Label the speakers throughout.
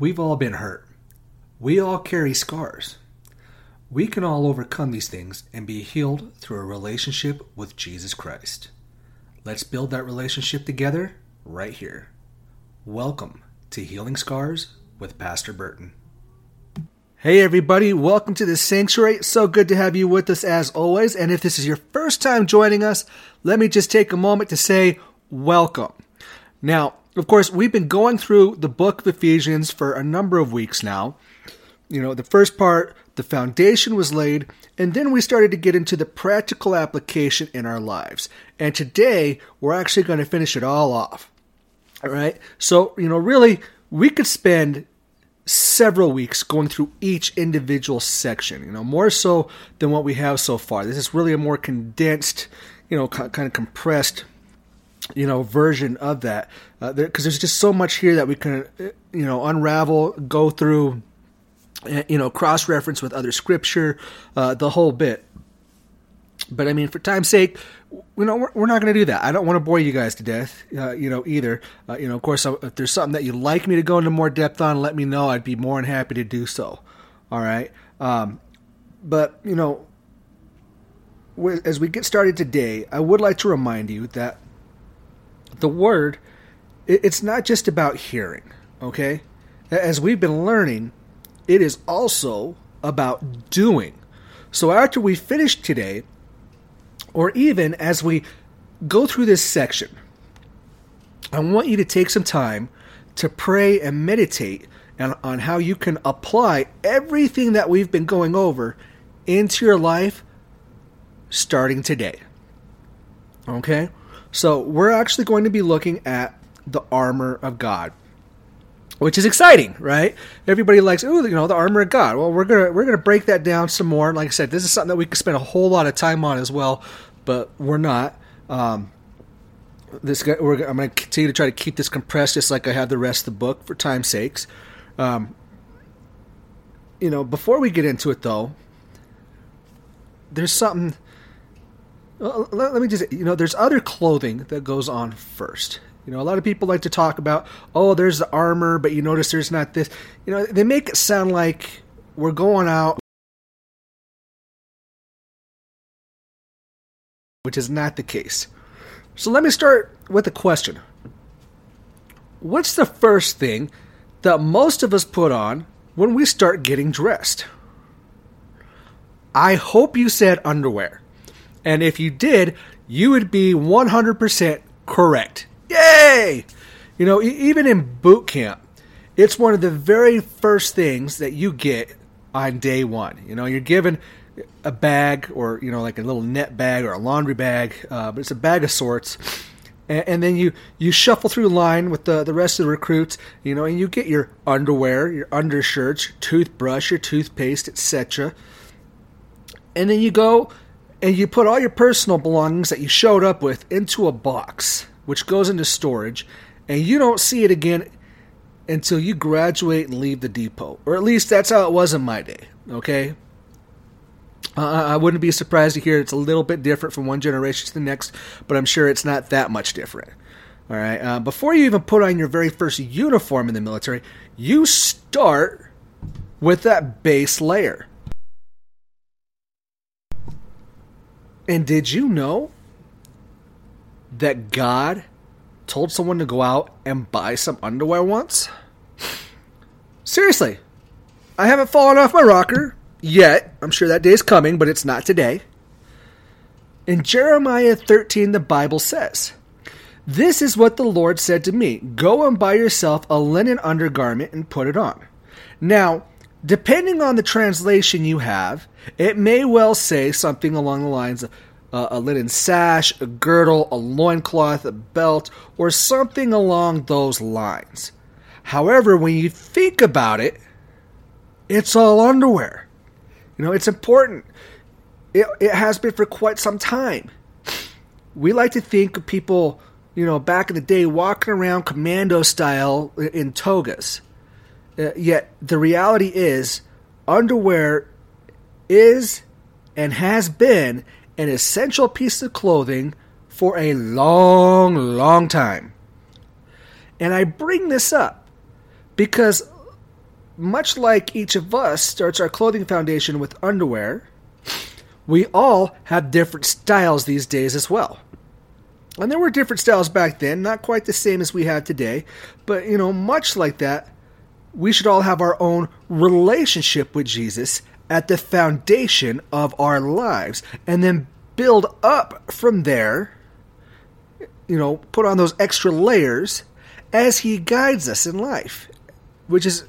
Speaker 1: We've all been hurt. We all carry scars. We can all overcome these things and be healed through a relationship with Jesus Christ. Let's build that relationship together right here. Welcome to Healing Scars with Pastor Burton. Hey, everybody, welcome to the sanctuary. So good to have you with us as always. And if this is your first time joining us, let me just take a moment to say welcome. Now, of course, we've been going through the book of Ephesians for a number of weeks now. You know, the first part, the foundation was laid, and then we started to get into the practical application in our lives. And today, we're actually going to finish it all off. All right? So, you know, really, we could spend several weeks going through each individual section, you know, more so than what we have so far. This is really a more condensed, you know, kind of compressed you know version of that because uh, there, there's just so much here that we can uh, you know unravel go through uh, you know cross reference with other scripture uh, the whole bit. But i mean for time's sake you know we're, we're not going to do that. I don't want to bore you guys to death uh, you know either. Uh, you know of course if there's something that you'd like me to go into more depth on let me know. I'd be more than happy to do so. All right? Um, but you know as we get started today i would like to remind you that the word, it's not just about hearing, okay? As we've been learning, it is also about doing. So after we finish today, or even as we go through this section, I want you to take some time to pray and meditate on, how you can apply everything that we've been going over into your life starting today. Okay? So we're actually going to be looking at the armor of God, which is exciting, right? Everybody likes, oh, you know, the armor of God. Well, we're gonna we're gonna break that down some more. Like I said, this is something that we could spend a whole lot of time on as well, but we're not. Um, this guy, we're, I'm going to continue to try to keep this compressed, just like I have the rest of the book for time's sakes. Um, you know, before we get into it, though, there's something let, let me just you know, there's other clothing that goes on first. You know, a lot of people like to talk about, oh, there's the armor, but you notice there's not this. You know, they make it sound like we're going out, which is not the case. So let me start with a question What's the first thing that most of us put on when we start getting dressed? I hope you said underwear. And if you did, you would be 100% correct. Yay! You know, even in boot camp, it's one of the very first things that you get on day one. You know, you're given a bag or, you know, like a little net bag or a laundry bag, uh, but it's a bag of sorts. And, and then you, you shuffle through line with the, the rest of the recruits, you know, and you get your underwear, your undershirts, your toothbrush, your toothpaste, etc. And then you go and you put all your personal belongings that you showed up with into a box, which goes into storage, and you don't see it again until you graduate and leave the depot. Or at least that's how it was in my day, okay? Uh, I wouldn't be surprised to hear it's a little bit different from one generation to the next, but I'm sure it's not that much different. All right. Uh, before you even put on your very first uniform in the military, you start with that base layer. And did you know that God told someone to go out and buy some underwear once? Seriously, I haven't fallen off my rocker yet. I'm sure that day is coming, but it's not today. In Jeremiah 13, the Bible says, This is what the Lord said to me Go and buy yourself a linen undergarment and put it on. Now, Depending on the translation you have, it may well say something along the lines of uh, a linen sash, a girdle, a loincloth, a belt, or something along those lines. However, when you think about it, it's all underwear. You know, it's important. It, it has been for quite some time. We like to think of people, you know, back in the day walking around commando style in togas. Uh, yet the reality is, underwear is and has been an essential piece of clothing for a long, long time. And I bring this up because much like each of us starts our clothing foundation with underwear, we all have different styles these days as well. And there were different styles back then, not quite the same as we have today, but you know, much like that, we should all have our own relationship with Jesus at the foundation of our lives and then build up from there, you know, put on those extra layers as he guides us in life, which is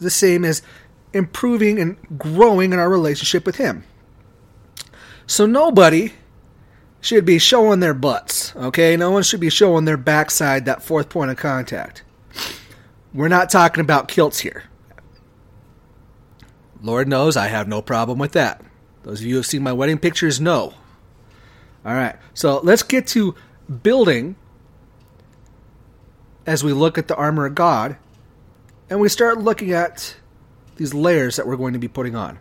Speaker 1: the same as improving and growing in our relationship with him. So nobody should be showing their butts, okay? No one should be showing their backside, that fourth point of contact. We're not talking about kilts here. Lord knows I have no problem with that. Those of you who have seen my wedding pictures know. All right, so let's get to building as we look at the armor of God and we start looking at these layers that we're going to be putting on.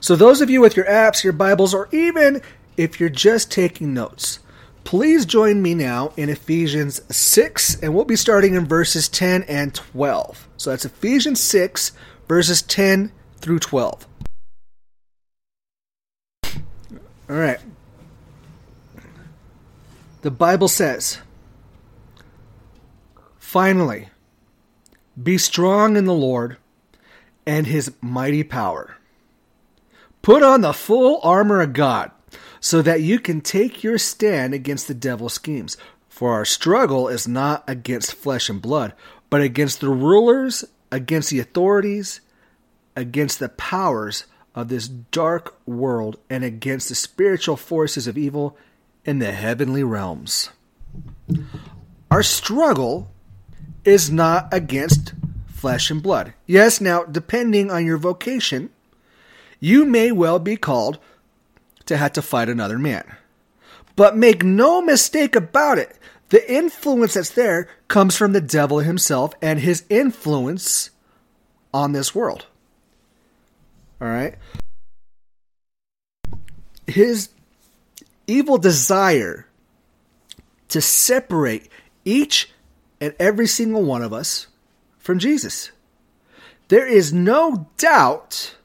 Speaker 1: So, those of you with your apps, your Bibles, or even if you're just taking notes, please join me now in Ephesians 6, and we'll be starting in verses 10 and 12. So, that's Ephesians 6, verses 10 through 12. All right. The Bible says, Finally, be strong in the Lord and his mighty power. Put on the full armor of God so that you can take your stand against the devil's schemes. For our struggle is not against flesh and blood, but against the rulers, against the authorities, against the powers of this dark world, and against the spiritual forces of evil in the heavenly realms. Our struggle is not against flesh and blood. Yes, now, depending on your vocation, you may well be called to have to fight another man. But make no mistake about it, the influence that's there comes from the devil himself and his influence on this world. All right? His evil desire to separate each and every single one of us from Jesus. There is no doubt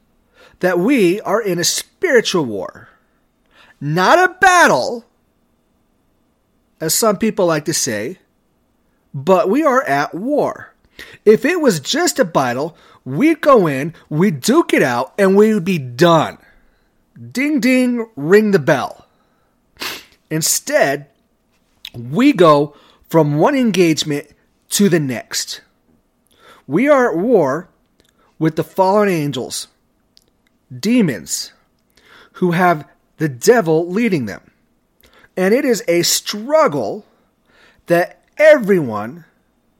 Speaker 1: that we are in a spiritual war not a battle, as some people like to say, but we are at war. If it was just a battle, we'd go in, we'd duke it out, and we would be done. Ding ding, ring the bell. Instead, we go from one engagement to the next. We are at war with the fallen angels, demons, who have the devil leading them. And it is a struggle that everyone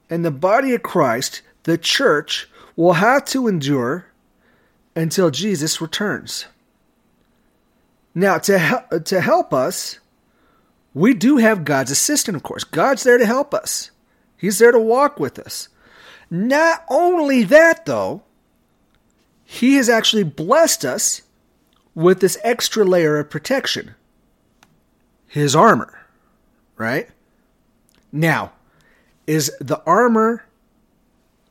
Speaker 1: in the body of Christ, the church, will have to endure until Jesus returns. Now, to, to help us, we do have God's assistant, of course. God's there to help us, He's there to walk with us. Not only that, though, He has actually blessed us with this extra layer of protection his armor, right? Now, is the armor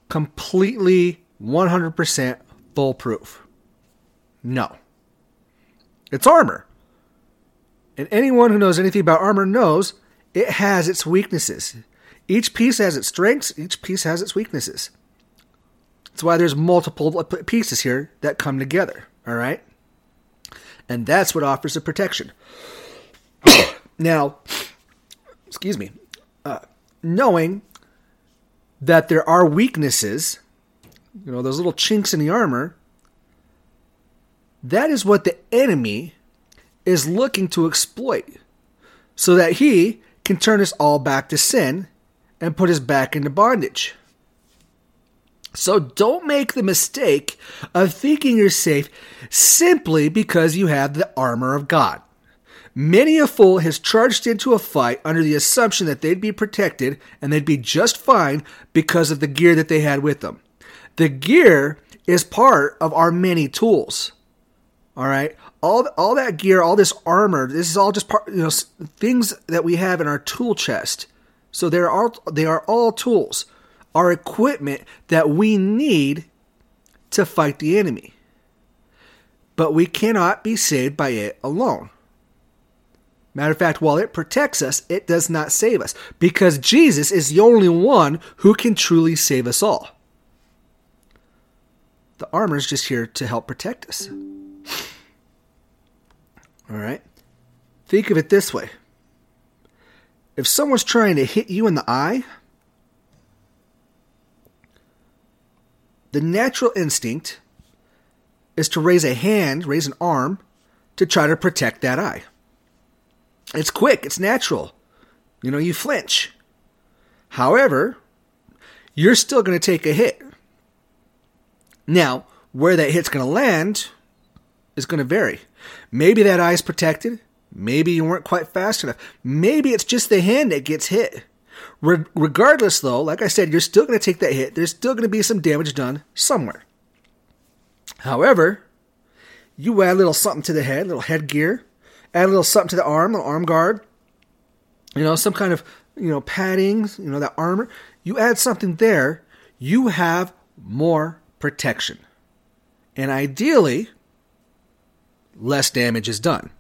Speaker 1: completely 100% foolproof? No. It's armor. And anyone who knows anything about armor knows it has its weaknesses. Each piece has its strengths, each piece has its weaknesses. That's why there's multiple pieces here that come together, all right? and that's what offers the protection. now, excuse me, uh, knowing that there are weaknesses, you know, those little chinks in the armor, that is what the enemy is looking to exploit so that he can turn us all back to sin and put us back into bondage. So don't make the mistake of thinking you're safe simply because you have the armor of God. Many a fool has charged into a fight under the assumption that they'd be protected and they'd be just fine because of the gear that they had with them. The gear is part of our many tools. All right? All, all that gear, all this armor, this is all just part, you know, things that we have in our tool chest. So they are all, they are all tools our equipment that we need to fight the enemy. But we cannot be saved by it alone. Matter of fact, while it protects us, it does not save us because Jesus is the only one who can truly save us all. The armor is just here to help protect us. All right? Think of it this way if someone's trying to hit you in the eye, the natural instinct is to raise a hand, raise an arm to try to protect that eye. It's quick, it's natural. You know, you flinch. However, you're still going to take a hit. Now, where that hit's going to land is going to vary. Maybe that eye's protected. Maybe you weren't quite fast enough. Maybe it's just the hand that gets hit. Re- regardless, though, like I said, you're still going to take that hit. There's still going to be some damage done somewhere. However, you add a little something to the head, a little headgear, add a little something to the arm, an arm guard, you know, some kind of, you know, padding, you know, that armor. You add something there, you have more protection. And ideally, less damage is done.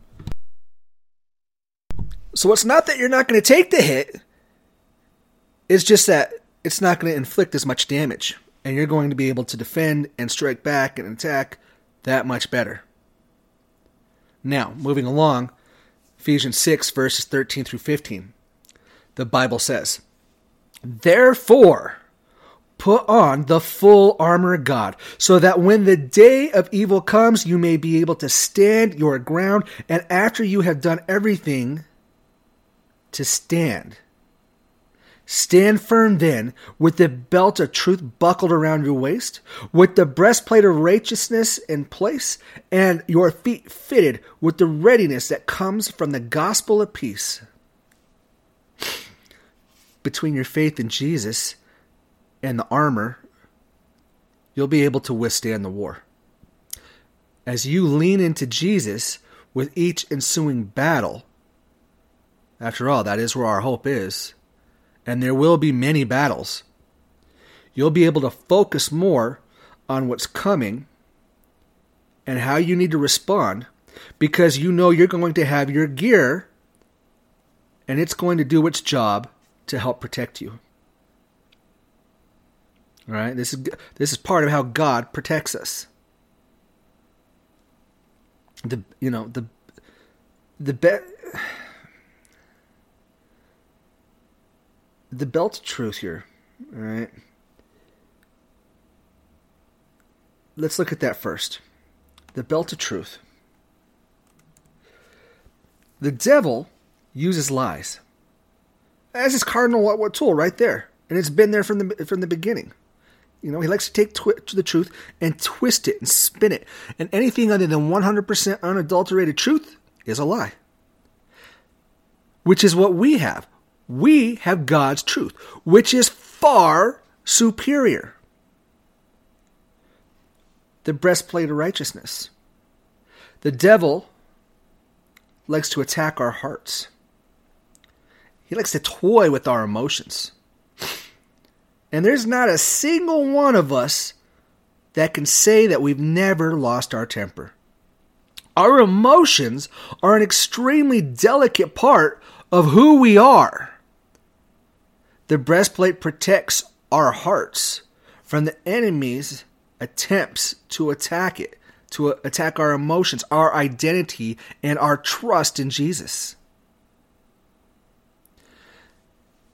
Speaker 1: So it's not that you're not going to take the hit, it's just that it's not going to inflict as much damage. And you're going to be able to defend and strike back and attack that much better. Now, moving along, Ephesians 6, verses 13 through 15. The Bible says, Therefore, put on the full armor of God, so that when the day of evil comes, you may be able to stand your ground, and after you have done everything, to stand. Stand firm then, with the belt of truth buckled around your waist, with the breastplate of righteousness in place, and your feet fitted with the readiness that comes from the gospel of peace. Between your faith in Jesus and the armor, you'll be able to withstand the war. As you lean into Jesus with each ensuing battle, after all, that is where our hope is and there will be many battles. You'll be able to focus more on what's coming and how you need to respond because you know you're going to have your gear and it's going to do its job to help protect you. All right? This is this is part of how God protects us. The you know, the the the belt of truth here. All right. Let's look at that first. The belt of truth. The devil uses lies. As his cardinal what, what tool right there, and it's been there from the from the beginning. You know, he likes to take twi- the truth and twist it and spin it, and anything other than 100% unadulterated truth is a lie. Which is what we have we have God's truth, which is far superior. The breastplate of righteousness. The devil likes to attack our hearts. He likes to toy with our emotions. And there's not a single one of us that can say that we've never lost our temper. Our emotions are an extremely delicate part of who we are. The breastplate protects our hearts from the enemy's attempts to attack it, to attack our emotions, our identity, and our trust in Jesus.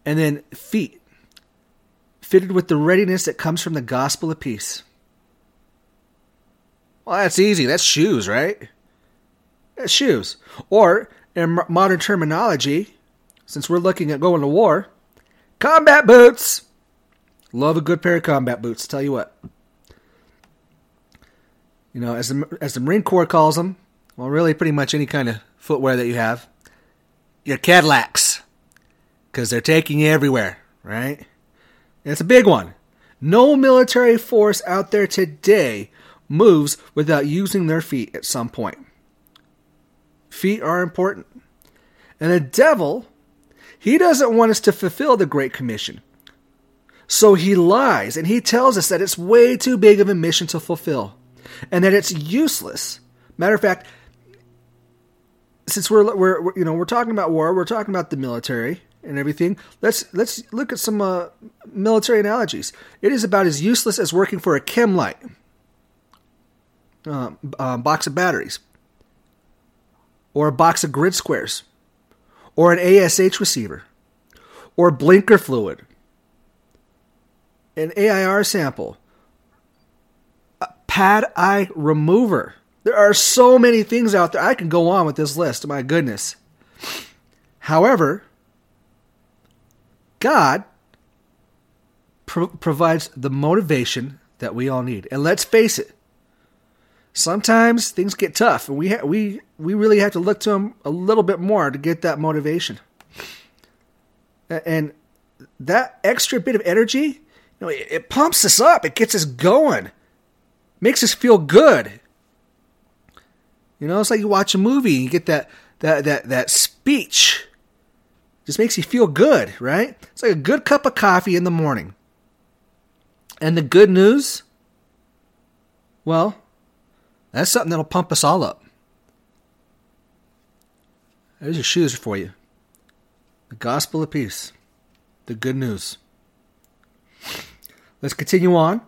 Speaker 1: And then feet, fitted with the readiness that comes from the gospel of peace. Well, that's easy. That's shoes, right? That's shoes. Or, in modern terminology, since we're looking at going to war, Combat boots. Love a good pair of combat boots. Tell you what. You know, as the as the Marine Corps calls them, well, really, pretty much any kind of footwear that you have, your Cadillacs, because they're taking you everywhere, right? And it's a big one. No military force out there today moves without using their feet at some point. Feet are important. And the devil he doesn't want us to fulfill the Great Commission. So he lies and he tells us that it's way too big of a mission to fulfill and that it's useless. Matter of fact, since we're, we're, you know we're talking about war, we're talking about the military and everything. Let's let's look at some uh, military analogies. It is about as useless as working for a chem light, uh, uh, box of batteries, or a box of grid squares, or an ASH receiver, or blinker fluid, an AIR sample, pad eye remover. There are so many things out there. I can go on with this list. My goodness. However, God pro- provides the motivation that we all need. And let's face it, sometimes things get tough, and we ha- we we really have to look to Him a little bit more to get that motivation. And that extra bit of energy, you know, it, it pumps us up. It gets us going, makes us feel good. You know, it's like you watch a movie and you get that that that that speech just makes you feel good, right? It's like a good cup of coffee in the morning. And the good news, well, that's something that'll pump us all up. There's your shoes for you. The gospel of peace. The good news. Let's continue on.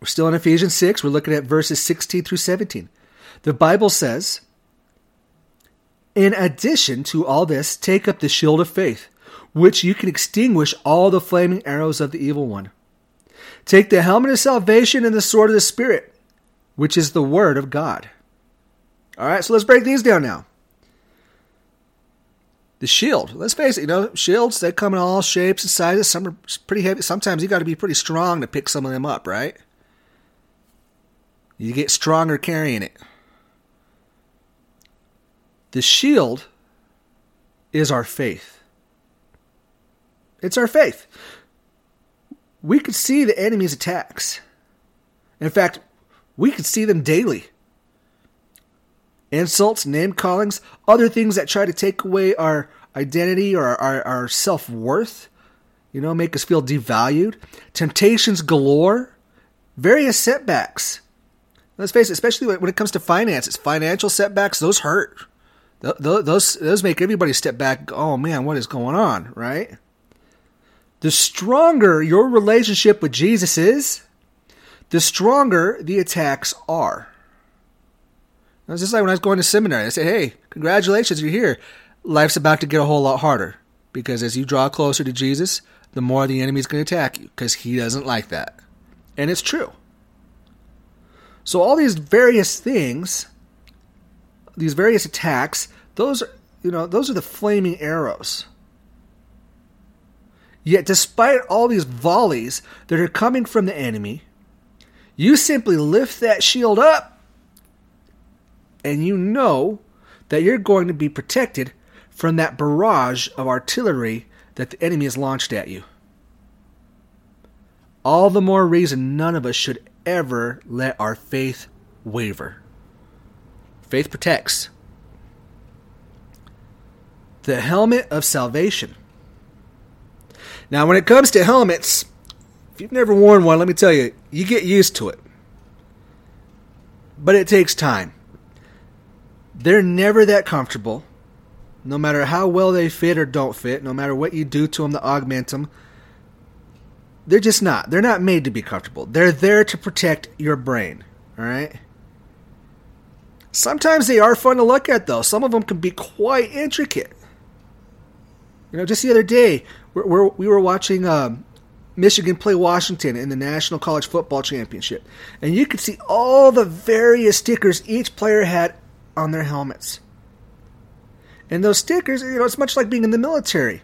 Speaker 1: We're still in Ephesians 6. We're looking at verses 16 through 17. The Bible says, in addition to all this, take up the shield of faith, which you can extinguish all the flaming arrows of the evil one. Take the helmet of salvation and the sword of the Spirit, which is the word of God. All right, so let's break these down now. The shield. Let's face it, you know, shields, they come in all shapes and sizes. Some are pretty heavy. Sometimes you got to be pretty strong to pick some of them up, right? You get stronger carrying it. The shield is our faith. It's our faith. We could see the enemy's attacks. In fact, we could see them daily. Insults, name callings, other things that try to take away our identity or our, our self worth, you know, make us feel devalued. Temptations galore, various setbacks. Let's face it, especially when it comes to finances, financial setbacks, those hurt those those make everybody step back. Oh man, what is going on? Right? The stronger your relationship with Jesus is, the stronger the attacks are. It's just like when I was going to seminary. I said, "Hey, congratulations, you're here. Life's about to get a whole lot harder because as you draw closer to Jesus, the more the enemy's going to attack you because he doesn't like that." And it's true. So all these various things these various attacks, those are, you know, those are the flaming arrows. Yet despite all these volleys that are coming from the enemy, you simply lift that shield up and you know that you're going to be protected from that barrage of artillery that the enemy has launched at you. All the more reason none of us should ever let our faith waver. Faith protects. The helmet of salvation. Now, when it comes to helmets, if you've never worn one, let me tell you, you get used to it. But it takes time. They're never that comfortable, no matter how well they fit or don't fit, no matter what you do to them to augment them. They're just not. They're not made to be comfortable. They're there to protect your brain, all right? Sometimes they are fun to look at, though. Some of them can be quite intricate. You know, just the other day, we're, we're, we were watching um, Michigan play Washington in the National College Football Championship, and you could see all the various stickers each player had on their helmets. And those stickers, you know, it's much like being in the military.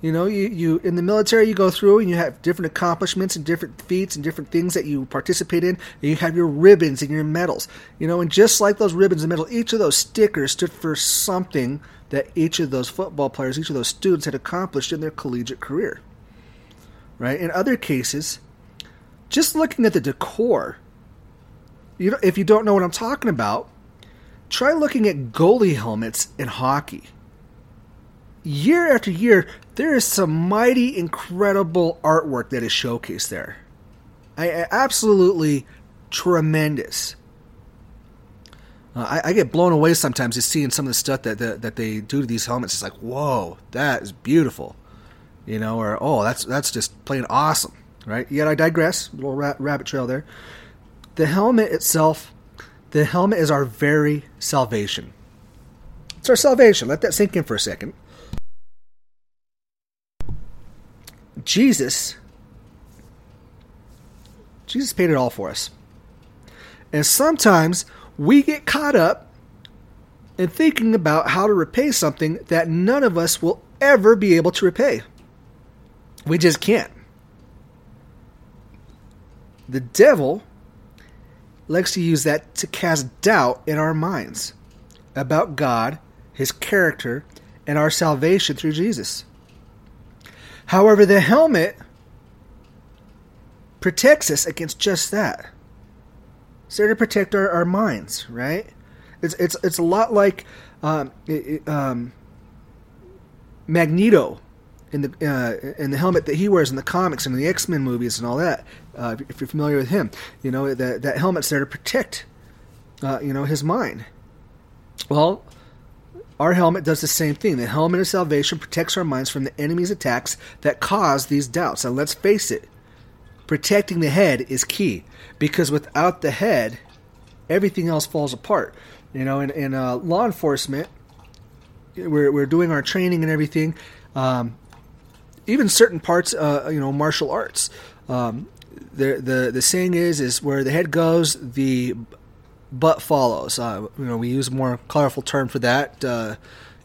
Speaker 1: You know, you, you in the military you go through and you have different accomplishments and different feats and different things that you participate in. And you have your ribbons and your medals. You know, and just like those ribbons and medals, each of those stickers stood for something that each of those football players, each of those students had accomplished in their collegiate career. Right? In other cases, just looking at the decor, you know, if you don't know what I'm talking about, try looking at goalie helmets in hockey year after year, there is some mighty incredible artwork that is showcased there. I, absolutely tremendous. Uh, I, I, get blown away sometimes just seeing some of the stuff that, that that they do to these helmets. It's like, whoa, that is beautiful, you know, or oh, that's that's just plain awesome, right? Yet I digress. Little rabbit trail there. The helmet itself, the helmet is our very salvation. It's our salvation. Let that sink in for a second. Jesus, Jesus paid it all for us. And sometimes we get caught up in thinking about how to repay something that none of us will ever be able to repay. We just can't. The devil likes to use that to cast doubt in our minds about God, His character, and our salvation through Jesus. However, the helmet protects us against just that. It's there to protect our, our minds, right? It's it's it's a lot like um, it, um, Magneto in the uh, in the helmet that he wears in the comics and in the X Men movies and all that. Uh, if you're familiar with him, you know that that helmet's there to protect, uh, you know, his mind. Well, our helmet does the same thing. The helmet of salvation protects our minds from the enemy's attacks that cause these doubts. And let's face it, protecting the head is key because without the head, everything else falls apart. You know, in, in uh, law enforcement, we're, we're doing our training and everything. Um, even certain parts, uh, you know, martial arts. Um, the, the the saying is is where the head goes, the butt follows. Uh, you know, we use a more colorful term for that. Uh,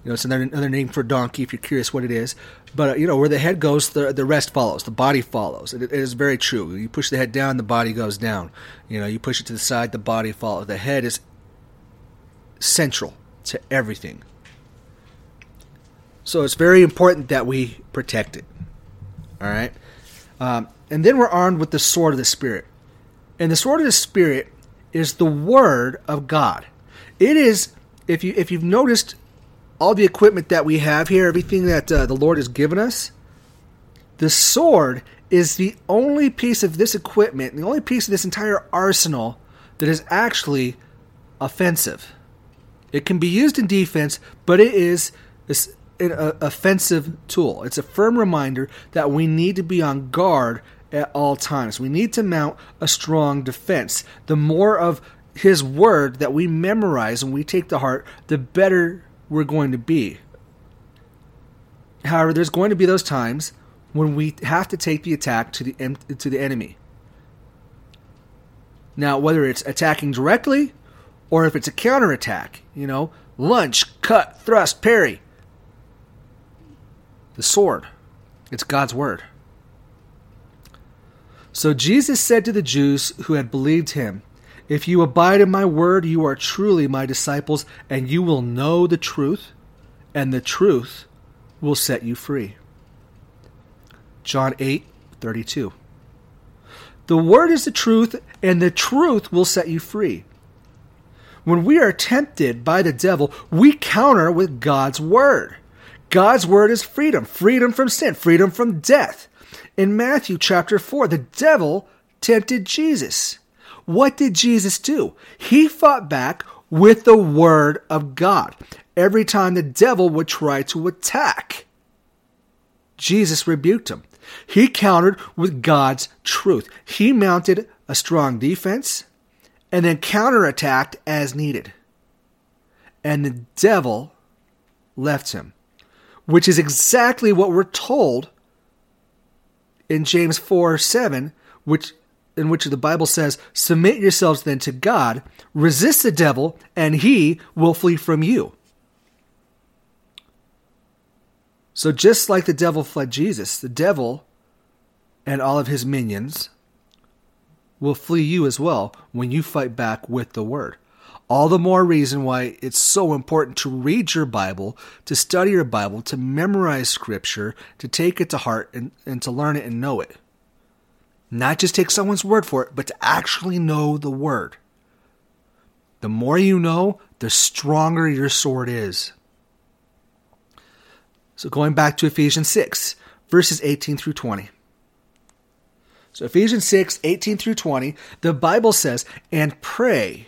Speaker 1: you know, it's another, another name for donkey if you're curious what it is. But uh, you know, where the head goes, the the rest follows. The body follows. It, it is very true. You push the head down, the body goes down. You know, you push it to the side, the body follows. The head is central to everything. So it's very important that we protect it. All right, um, and then we're armed with the sword of the spirit, and the sword of the spirit is the word of God. It is if you if you've noticed all the equipment that we have here, everything that uh, the Lord has given us, the sword is the only piece of this equipment, the only piece of this entire arsenal that is actually offensive. It can be used in defense, but it is an offensive tool. It's a firm reminder that we need to be on guard at all times. We need to mount a strong defense. The more of His Word that we memorize and we take to heart, the better we're going to be. However, there's going to be those times when we have to take the attack to the to the enemy. Now, whether it's attacking directly or if it's a counterattack, you know, lunge, cut, thrust, parry. The sword. It's God's word. So Jesus said to the Jews who had believed him, If you abide in my word, you are truly my disciples, and you will know the truth, and the truth will set you free. John 8 32. The word is the truth, and the truth will set you free. When we are tempted by the devil, we counter with God's word. God's word is freedom freedom from sin, freedom from death. In Matthew chapter 4, the devil tempted Jesus. What did Jesus do? He fought back with the word of God. Every time the devil would try to attack, Jesus rebuked him. He countered with God's truth. He mounted a strong defense and then counterattacked as needed. And the devil left him, which is exactly what we're told in James 4 7, which in which the Bible says, Submit yourselves then to God, resist the devil, and he will flee from you. So, just like the devil fled Jesus, the devil and all of his minions will flee you as well when you fight back with the word. All the more reason why it's so important to read your Bible, to study your Bible, to memorize Scripture, to take it to heart, and, and to learn it and know it. Not just take someone's word for it, but to actually know the Word. The more you know, the stronger your sword is. So going back to Ephesians 6, verses 18 through 20. So Ephesians 6, 18 through 20, the Bible says, and pray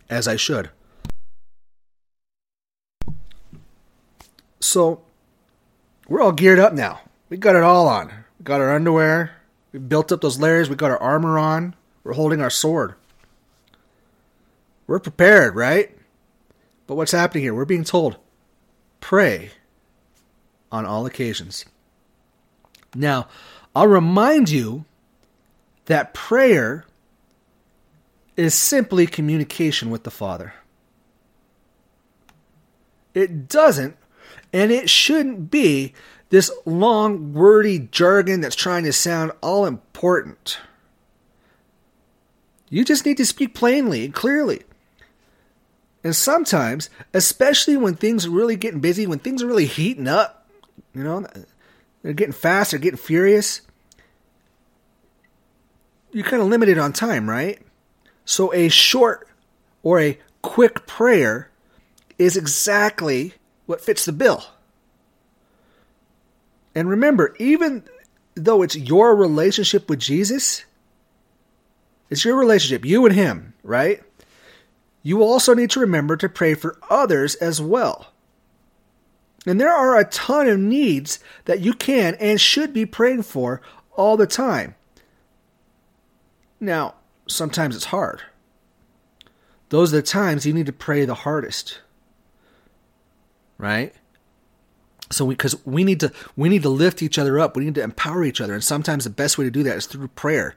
Speaker 1: as I should. So, we're all geared up now. We got it all on. We got our underwear. We built up those layers. We got our armor on. We're holding our sword. We're prepared, right? But what's happening here? We're being told pray on all occasions. Now, I'll remind you that prayer is simply communication with the Father. It doesn't and it shouldn't be this long, wordy jargon that's trying to sound all important. You just need to speak plainly and clearly. And sometimes, especially when things are really getting busy, when things are really heating up, you know, they're getting fast, they're getting furious, you're kind of limited on time, right? So a short or a quick prayer is exactly what fits the bill. And remember, even though it's your relationship with Jesus, it's your relationship, you and Him, right? You also need to remember to pray for others as well. And there are a ton of needs that you can and should be praying for all the time. Now, sometimes it's hard. Those are the times you need to pray the hardest right? So we because we need to we need to lift each other up. We need to empower each other, and sometimes the best way to do that is through prayer,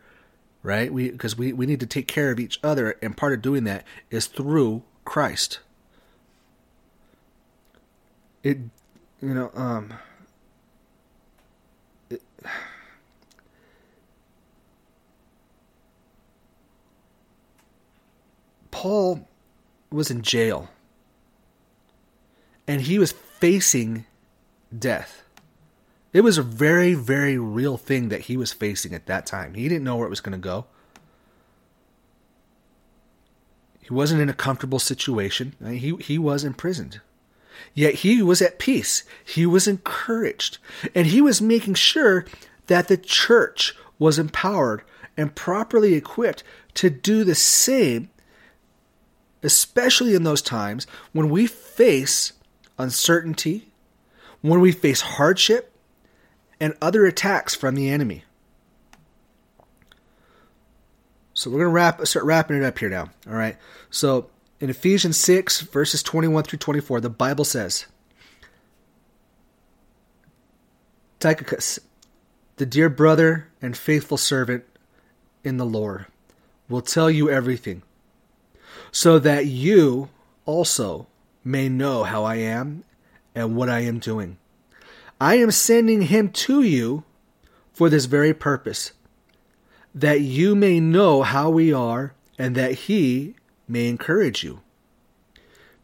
Speaker 1: right? We because we we need to take care of each other, and part of doing that is through Christ. It, you know, um. Paul was in jail and he was facing death. It was a very, very real thing that he was facing at that time. He didn't know where it was going to go. He wasn't in a comfortable situation. He, he was imprisoned. Yet he was at peace. He was encouraged. And he was making sure that the church was empowered and properly equipped to do the same, especially in those times when we face uncertainty, when we face hardship, and other attacks from the enemy. So we're going to wrap start wrapping it up here now. All right. So in Ephesians 6 verses 21 through 24, the Bible says, Tychicus, the dear brother and faithful servant in the Lord, will tell you everything, so that you also may know how I am and what I am doing. I am sending him to you for this very purpose, that you may know how we are and that he may encourage you.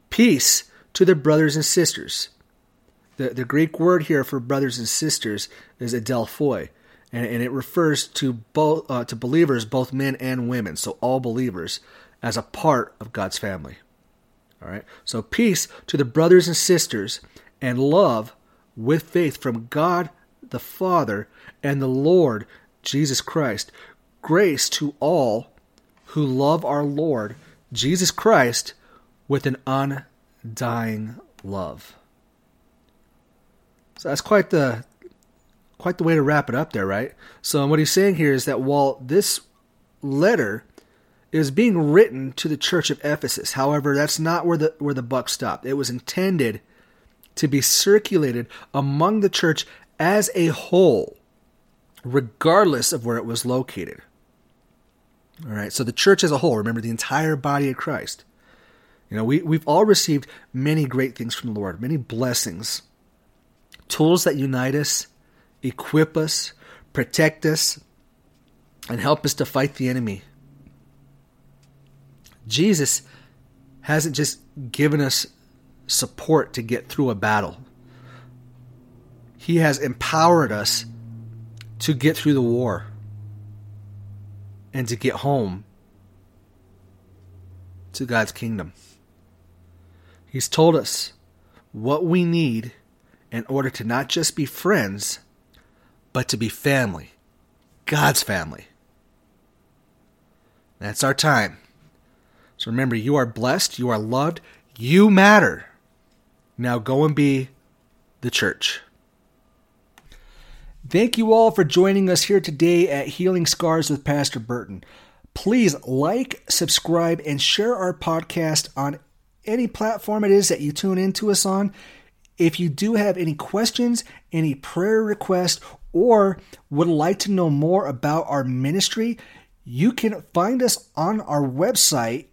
Speaker 1: Peace to the brothers and sisters. The, the Greek word here for brothers and sisters is adelphoi, and, and it refers to both uh, to believers, both men and women, so all believers, as a part of God's family. All right. So peace to the brothers and sisters and love with faith from God the Father and the Lord Jesus Christ. Grace to all who love our Lord Jesus Christ with an undying love. So that's quite the quite the way to wrap it up there, right? So what he's saying here is that while this letter it was being written to the church of Ephesus. However, that's not where the where the buck stopped. It was intended to be circulated among the church as a whole, regardless of where it was located. All right, so the church as a whole, remember the entire body of Christ. You know, we, we've all received many great things from the Lord, many blessings tools that unite us, equip us, protect us, and help us to fight the enemy. Jesus hasn't just given us support to get through a battle. He has empowered us to get through the war and to get home to God's kingdom. He's told us what we need in order to not just be friends, but to be family. God's family. That's our time. So remember, you are blessed, you are loved, you matter. Now go and be the church. Thank you all for joining us here today at Healing Scars with Pastor Burton. Please like, subscribe, and share our podcast on any platform it is that you tune into us on. If you do have any questions, any prayer requests, or would like to know more about our ministry, you can find us on our website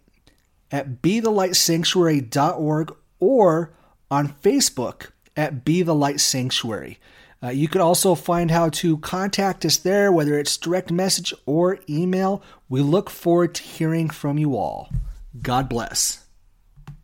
Speaker 1: at bethelightsanctuary.org or on Facebook at Be the Light Sanctuary. Uh, you can also find how to contact us there, whether it's direct message or email. We look forward to hearing from you all. God bless.